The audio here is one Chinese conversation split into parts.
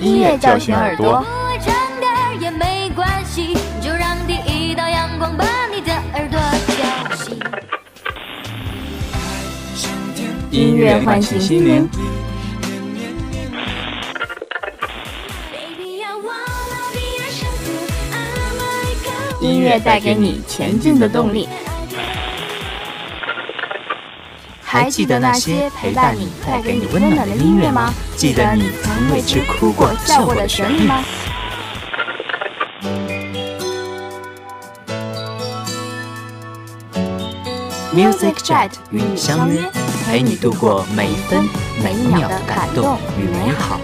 音乐叫醒耳朵。音乐唤醒心灵。音乐带给你前进的动力。还记得那些陪伴你、带给你温暖的音乐吗？记得你曾为之哭过、笑过的旋律吗？Music Jet 与你相约，陪你度过每一分每一秒的感动与美好。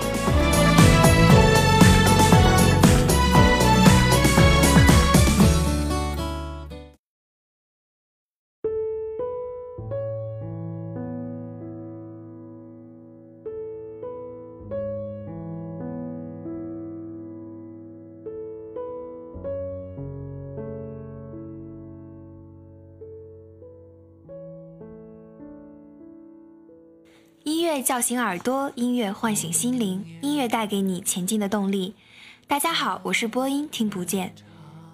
叫醒耳朵，音乐唤醒心灵，音乐带给你前进的动力。大家好，我是播音听不见，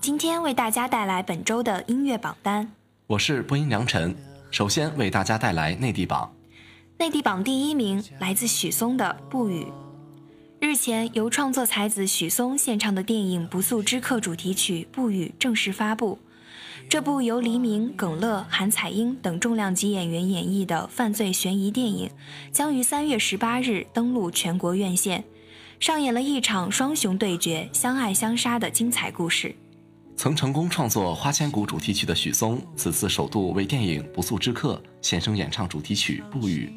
今天为大家带来本周的音乐榜单。我是播音梁晨，首先为大家带来内地榜。内地榜第一名来自许嵩的《不语》。日前，由创作才子许嵩献唱的电影《不速之客》主题曲《不语》正式发布。这部由黎明、耿乐、韩彩英等重量级演员演绎的犯罪悬疑电影，将于三月十八日登陆全国院线，上演了一场双雄对决、相爱相杀的精彩故事。曾成功创作《花千骨》主题曲的许嵩，此次首度为电影《不速之客》献声演唱主题曲《不语》。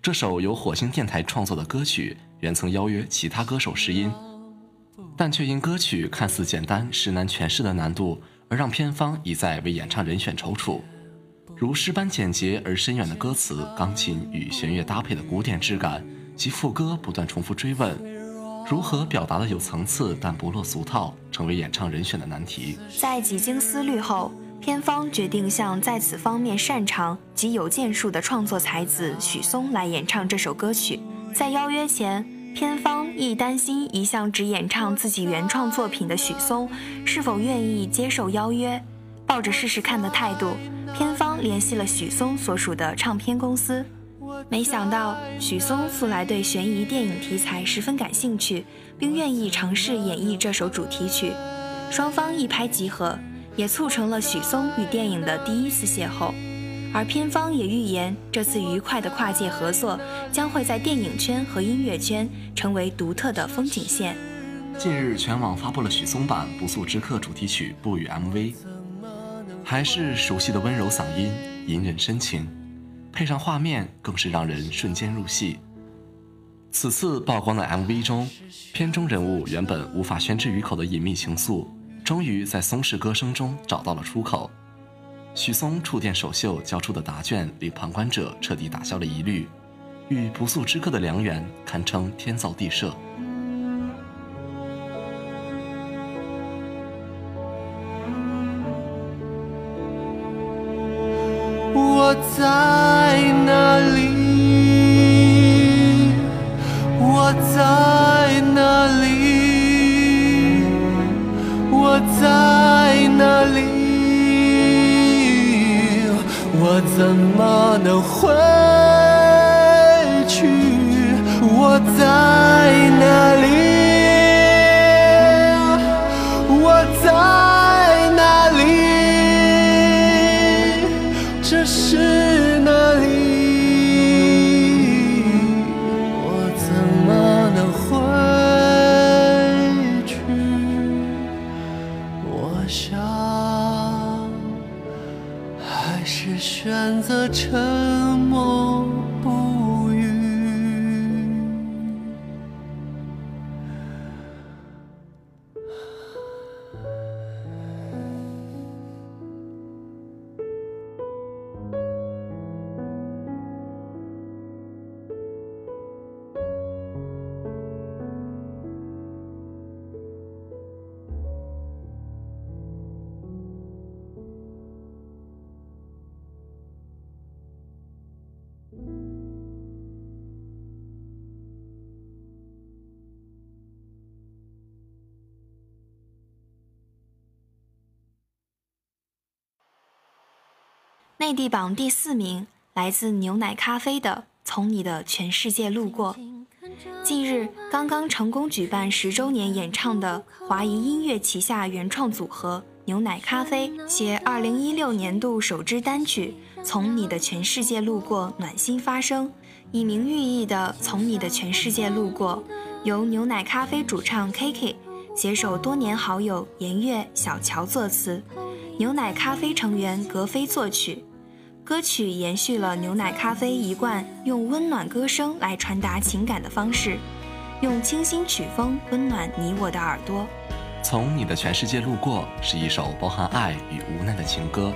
这首由火星电台创作的歌曲，原曾邀约其他歌手试音，但却因歌曲看似简单、实难诠释的难度。而让片方一再为演唱人选踌躇，如诗般简洁而深远的歌词、钢琴与弦乐搭配的古典质感及副歌不断重复追问，如何表达的有层次但不落俗套，成为演唱人选的难题。在几经思虑后，片方决定向在此方面擅长及有建树的创作才子许嵩来演唱这首歌曲。在邀约前。片方亦担心一向只演唱自己原创作品的许嵩是否愿意接受邀约，抱着试试看的态度，片方联系了许嵩所属的唱片公司。没想到许嵩素来对悬疑电影题材十分感兴趣，并愿意尝试演绎这首主题曲，双方一拍即合，也促成了许嵩与电影的第一次邂逅。而片方也预言，这次愉快的跨界合作将会在电影圈和音乐圈成为独特的风景线。近日，全网发布了许嵩版《不速之客》主题曲《不语》MV，还是熟悉的温柔嗓音，隐忍深情，配上画面更是让人瞬间入戏。此次曝光的 MV 中，片中人物原本无法宣之于口的隐秘情愫，终于在松氏歌声中找到了出口。许嵩触电首秀交出的答卷，令旁观者彻底打消了疑虑，与不速之客的良缘堪称天造地设。我在怎么能回内地榜第四名来自牛奶咖啡的《从你的全世界路过》。近日刚刚成功举办十周年演唱的华谊音乐旗下原创组合牛奶咖啡携二零一六年度首支单曲《从你的全世界路过》暖心发声，以名寓意的《从你的全世界路过》，由牛奶咖啡主唱 Kiki 携手多年好友颜悦、小乔作词，牛奶咖啡成员格飞作曲。歌曲延续了牛奶咖啡一贯用温暖歌声来传达情感的方式，用清新曲风温暖你我的耳朵。从你的全世界路过是一首包含爱与无奈的情歌。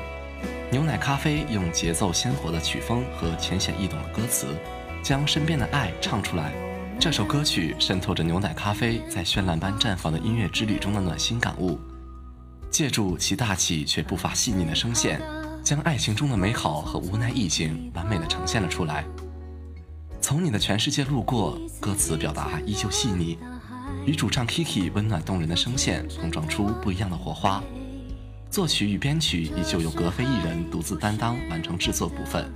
牛奶咖啡用节奏鲜活的曲风和浅显易懂的歌词，将身边的爱唱出来。这首歌曲渗透着牛奶咖啡在绚烂般绽放的音乐之旅中的暖心感悟，借助其大气却不乏细腻的声线。将爱情中的美好和无奈意境完美的呈现了出来。从你的全世界路过，歌词表达依旧细腻，与主唱 Kiki 温暖动人的声线碰撞出不一样的火花。作曲与编曲依旧由格菲一人独自担当完成制作部分，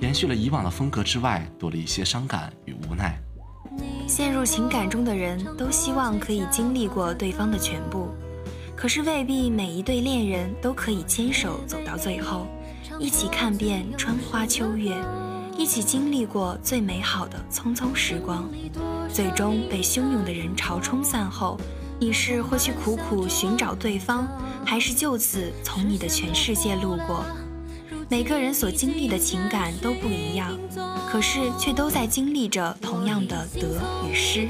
延续了以往的风格之外，多了一些伤感与无奈。陷入情感中的人都希望可以经历过对方的全部。可是未必每一对恋人都可以牵手走到最后，一起看遍春花秋月，一起经历过最美好的匆匆时光。最终被汹涌的人潮冲散后，你是会去苦苦寻找对方，还是就此从你的全世界路过？每个人所经历的情感都不一样，可是却都在经历着同样的得与失。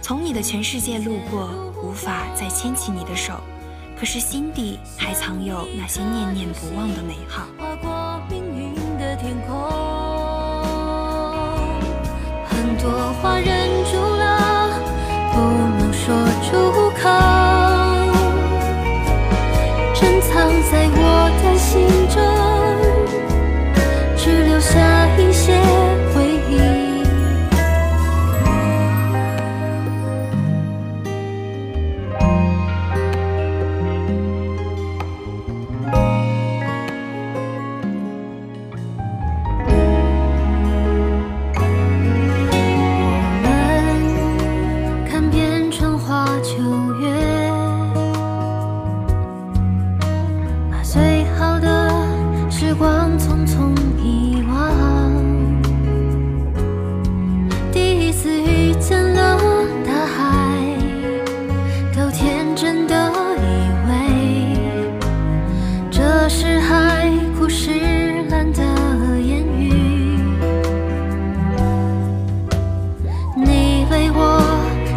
从你的全世界路过。无法再牵起你的手，可是心底还藏有那些念念不忘的美好。划过命运的天空，很多话忍住了，不能说出是蓝的言语，你为我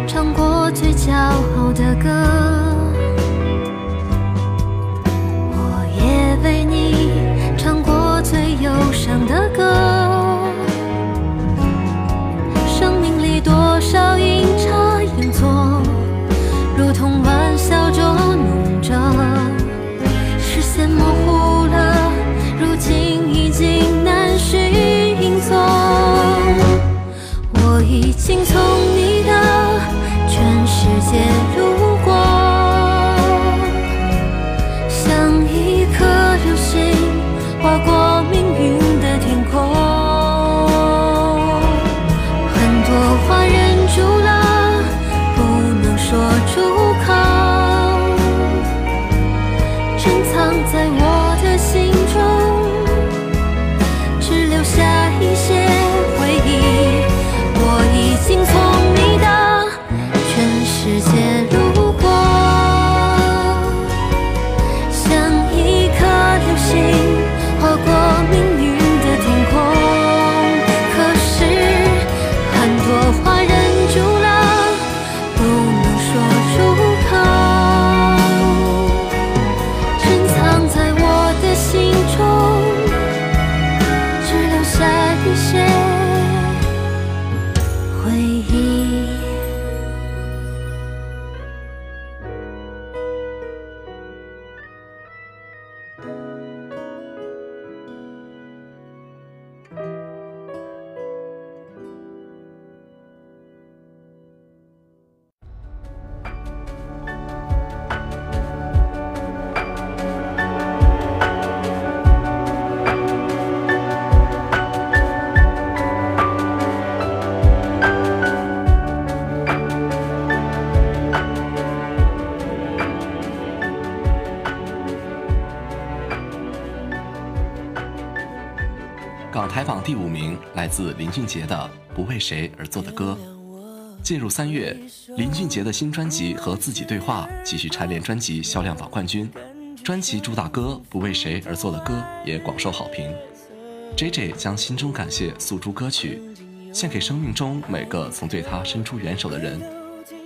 唱过最骄傲的歌。来自林俊杰的《不为谁而作的歌》。进入三月，林俊杰的新专辑和自己对话继续蝉联专辑销量榜冠军，专辑主打歌《不为谁而作的歌》也广受好评。J J 将心中感谢诉诸歌曲，献给生命中每个曾对他伸出援手的人。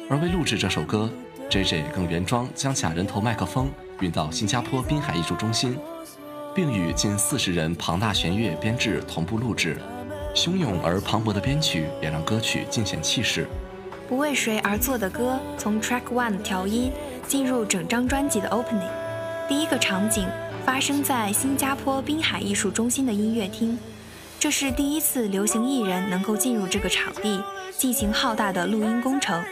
而为录制这首歌，J J 更原装将假人头麦克风运到新加坡滨海艺术中心。并与近四十人庞大弦乐编制同步录制，汹涌而磅礴的编曲也让歌曲尽显气势。不为谁而作的歌，从 Track One 调音进入整张专辑的 Opening。第一个场景发生在新加坡滨海艺术中心的音乐厅，这是第一次流行艺人能够进入这个场地进行浩大的录音工程。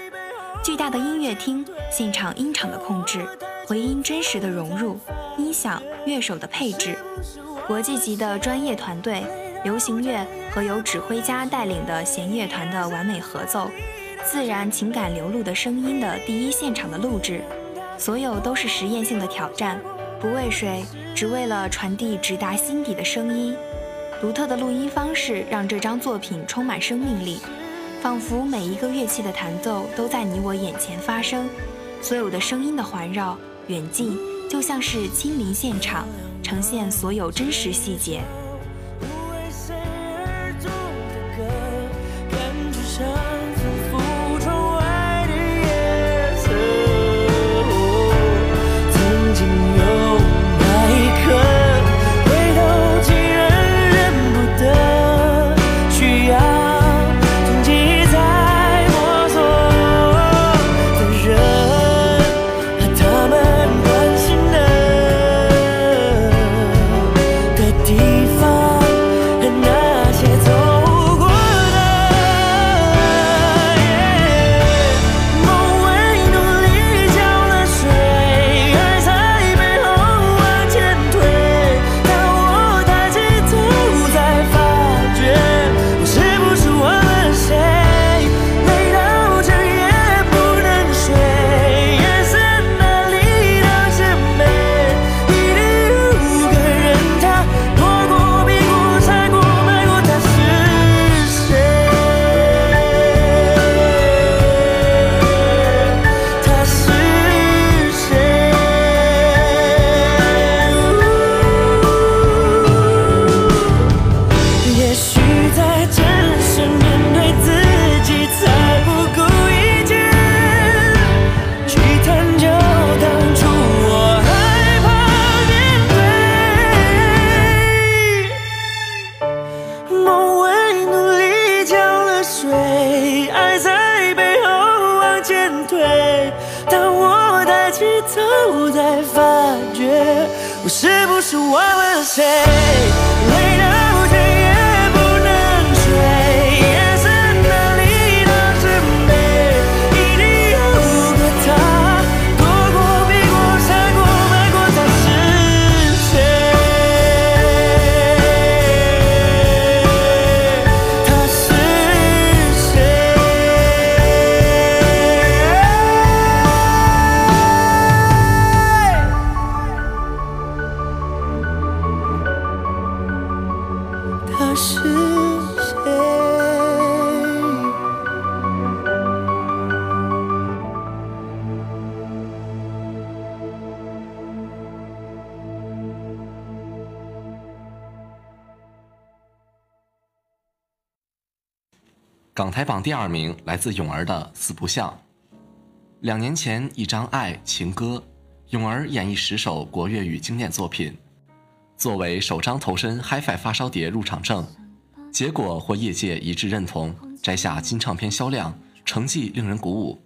巨大的音乐厅，现场音场的控制。回音真实的融入，音响、乐手的配置，国际级的专业团队，流行乐和由指挥家带领的弦乐团的完美合奏，自然情感流露的声音的第一现场的录制，所有都是实验性的挑战，不为谁，只为了传递直达心底的声音。独特的录音方式让这张作品充满生命力，仿佛每一个乐器的弹奏都在你我眼前发生，所有的声音的环绕。远近就像是亲临现场，呈现所有真实细节。台榜第二名来自泳儿的《四不像》。两年前一张《爱情歌》，泳儿演绎十首国粤语经典作品，作为首张投身 HiFi 发烧碟入场证，结果获业界一致认同，摘下金唱片销量成绩令人鼓舞。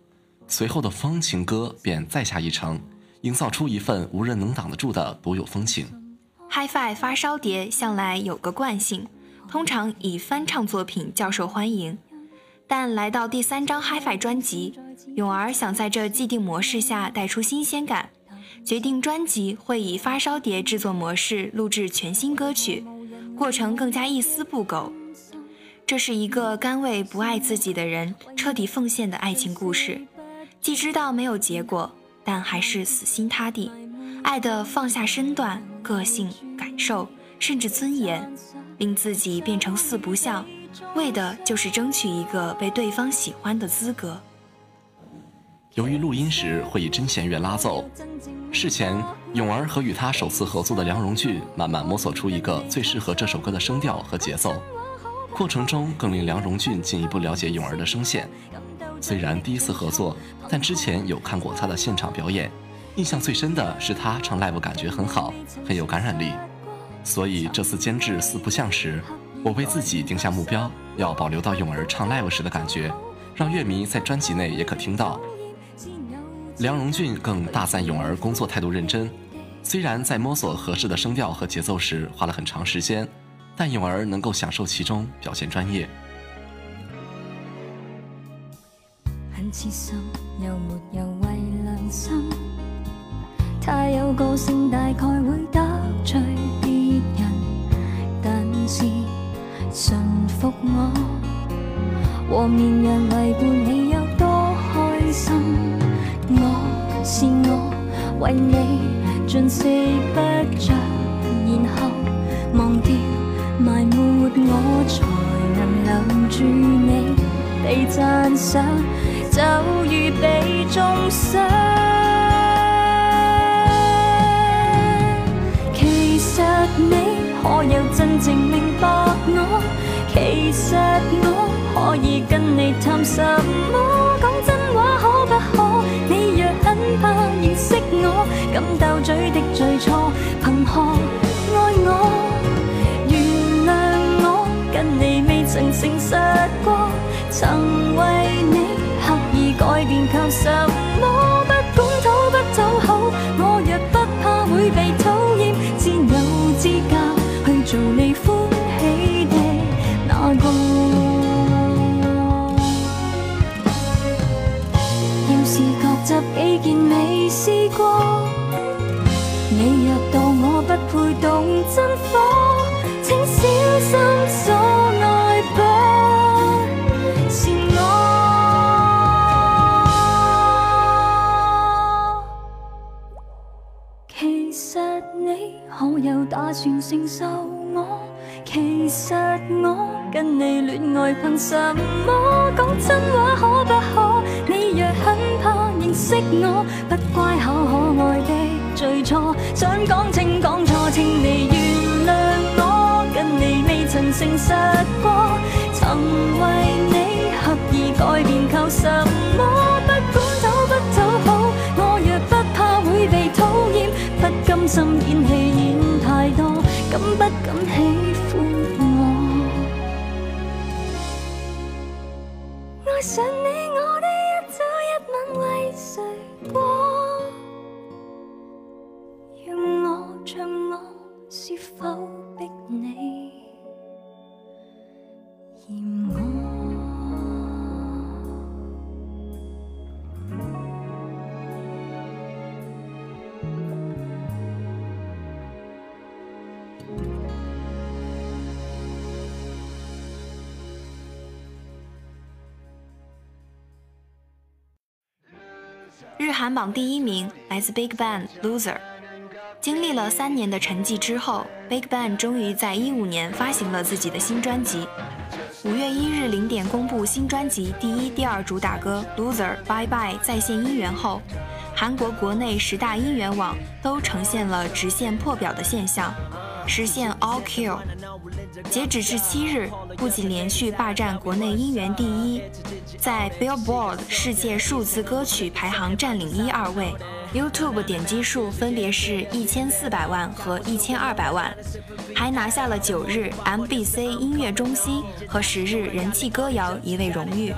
随后的《风情歌》便再下一城，营造出一份无人能挡得住的独有风情。HiFi 发烧碟向来有个惯性，通常以翻唱作品较受欢迎。但来到第三张 HiFi 专辑，泳儿想在这既定模式下带出新鲜感，决定专辑会以发烧碟制作模式录制全新歌曲，过程更加一丝不苟。这是一个甘为不爱自己的人彻底奉献的爱情故事，既知道没有结果，但还是死心塌地，爱的放下身段、个性、感受，甚至尊严。令自己变成四不像，为的就是争取一个被对方喜欢的资格。由于录音时会以真弦乐拉奏，事前咏儿和与他首次合作的梁荣俊慢慢摸索出一个最适合这首歌的声调和节奏，过程中更令梁荣俊进一步了解咏儿的声线。虽然第一次合作，但之前有看过他的现场表演，印象最深的是他唱 live 感觉很好，很有感染力。所以这次监制四不像时，我为自己定下目标，要保留到泳儿唱 live 时的感觉，让乐迷在专辑内也可听到。梁荣俊更大赞泳儿工作态度认真，虽然在摸索合适的声调和节奏时花了很长时间，但泳儿能够享受其中，表现专业。很痴心又没有为良心，太有个性大概会得罪别人，但是驯服我和绵羊为伴你有多开心。我是我，为你尽睡不着，然后忘掉埋没我，才能留住你。被赞赏就如被中伤。其实你可有真正明白我？其实我可以跟你谈什么？讲真话可不可？你若很怕认识我，敢斗嘴的最初，凭何爱我？原谅我，跟你未曾诚实过，曾为实我跟你恋爱凭什么？讲真话可不可？你若很怕认识我，不乖巧可爱的最初，想讲清讲错，请你原谅我，跟你未曾诚实过，曾为你刻意改变，靠什么？不管走不走好，我若不怕会被讨厌，不甘心演戏演太多，敢不敢喜日韩榜第一名来自 Big Bang Loser。经历了三年的沉寂之后，Big Bang 终于在一五年发行了自己的新专辑。五月一日零点公布新专辑第一、第二主打歌《Loser Bye Bye》在线音源后，韩国国内十大音源网都呈现了直线破表的现象，实现 All Kill。截止至七日，不仅连续霸占国内音源第一，在 Billboard 世界数字歌曲排行占领一二位，YouTube 点击数分别是一千四百万和一千二百万，还拿下了九日 MBC 音乐中心和十日人气歌谣一位荣誉。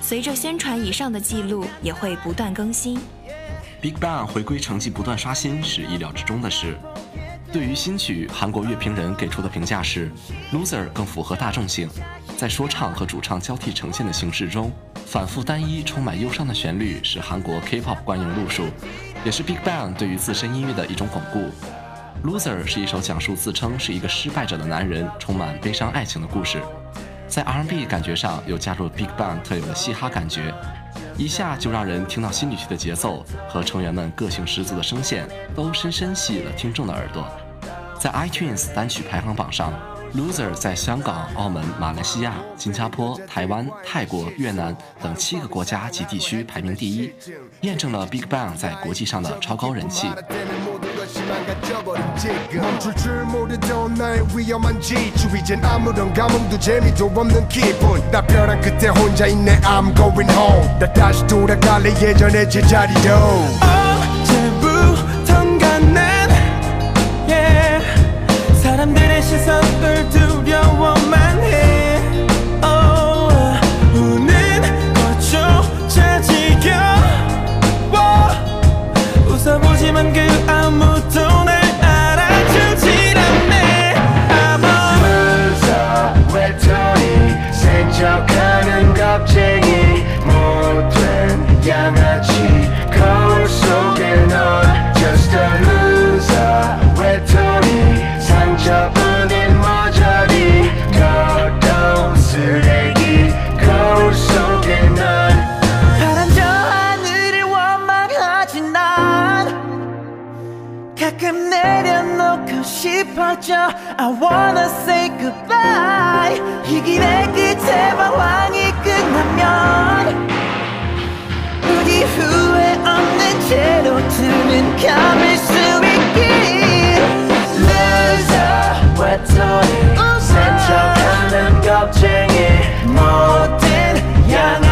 随着宣传以上的记录也会不断更新。Big Bang 回归成绩不断刷新是意料之中的事。对于新曲，韩国乐评人给出的评价是：Loser 更符合大众性，在说唱和主唱交替呈现的形式中，反复单一、充满忧伤的旋律是韩国 K-pop 惯用路数，也是 Big Bang 对于自身音乐的一种巩固。Loser 是一首讲述自称是一个失败者的男人充满悲伤爱情的故事，在 R&B 感觉上又加入 Big Bang 特有的嘻哈感觉，一下就让人听到新女婿的节奏和成员们个性十足的声线，都深深吸引了听众的耳朵。在 iTunes 单曲排行榜上 Loser 在香港、澳门、马来西亚、新加坡、台湾、泰国、越南等七个国家及地区排名第一，验证了 BigBang 在国际上的超高人气。I wanna say goodbye 이 길의 끝에 방황이 끝나면 우리 후회 없는 채로 두는 감을 수 있길 loser 외톨이 센척하는 겁쟁이 못된 양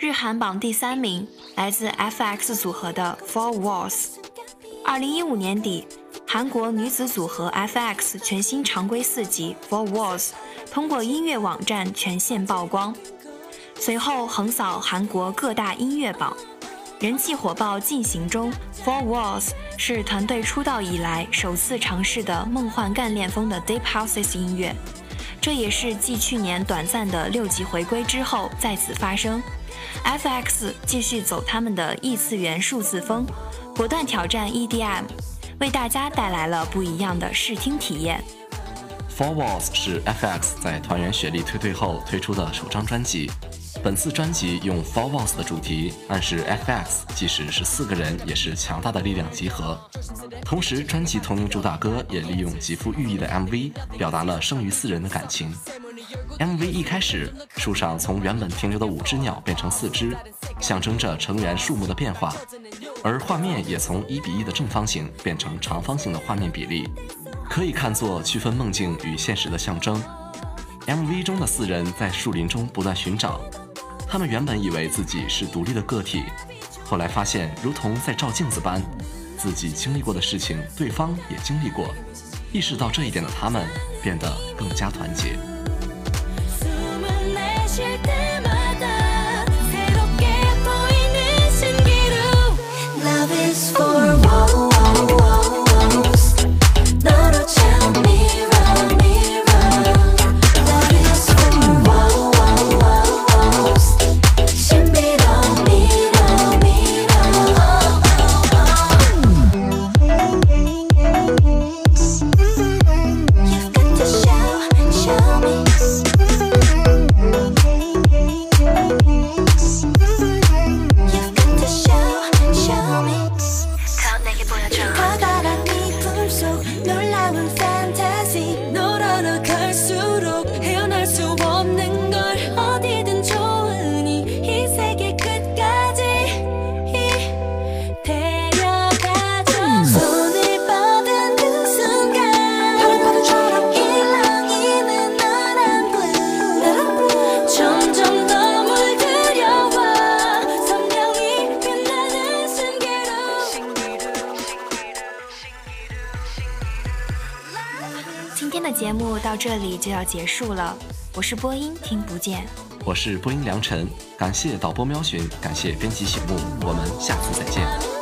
日韩榜第三名来自 FX 组合的 Four Walls。二零一五年底，韩国女子组合 FX 全新常规四辑 Four Walls 通过音乐网站全线曝光，随后横扫韩国各大音乐榜，人气火爆进行中。Four Walls 是团队出道以来首次尝试的梦幻干练风的 Deep Houses 音乐，这也是继去年短暂的六级回归之后再次发生。FX 继续走他们的异次元数字风，果断挑战 EDM，为大家带来了不一样的视听体验。Four Walls 是 FX 在团员雪莉退队后推出的首张专辑。本次专辑用 Four Walls 的主题，暗示 FX 即使是四个人，也是强大的力量集合。同时，专辑同名主打歌也利用极富寓意的 MV，表达了生于四人的感情。MV 一开始，树上从原本停留的五只鸟变成四只，象征着成员数目的变化，而画面也从一比一的正方形变成长方形的画面比例，可以看作区分梦境与现实的象征。MV 中的四人在树林中不断寻找，他们原本以为自己是独立的个体，后来发现如同在照镜子般，自己经历过的事情，对方也经历过。意识到这一点的他们，变得更加团结。到这里就要结束了，我是播音听不见，我是播音良辰，感谢导播喵寻，感谢编辑醒目，我们下次再见。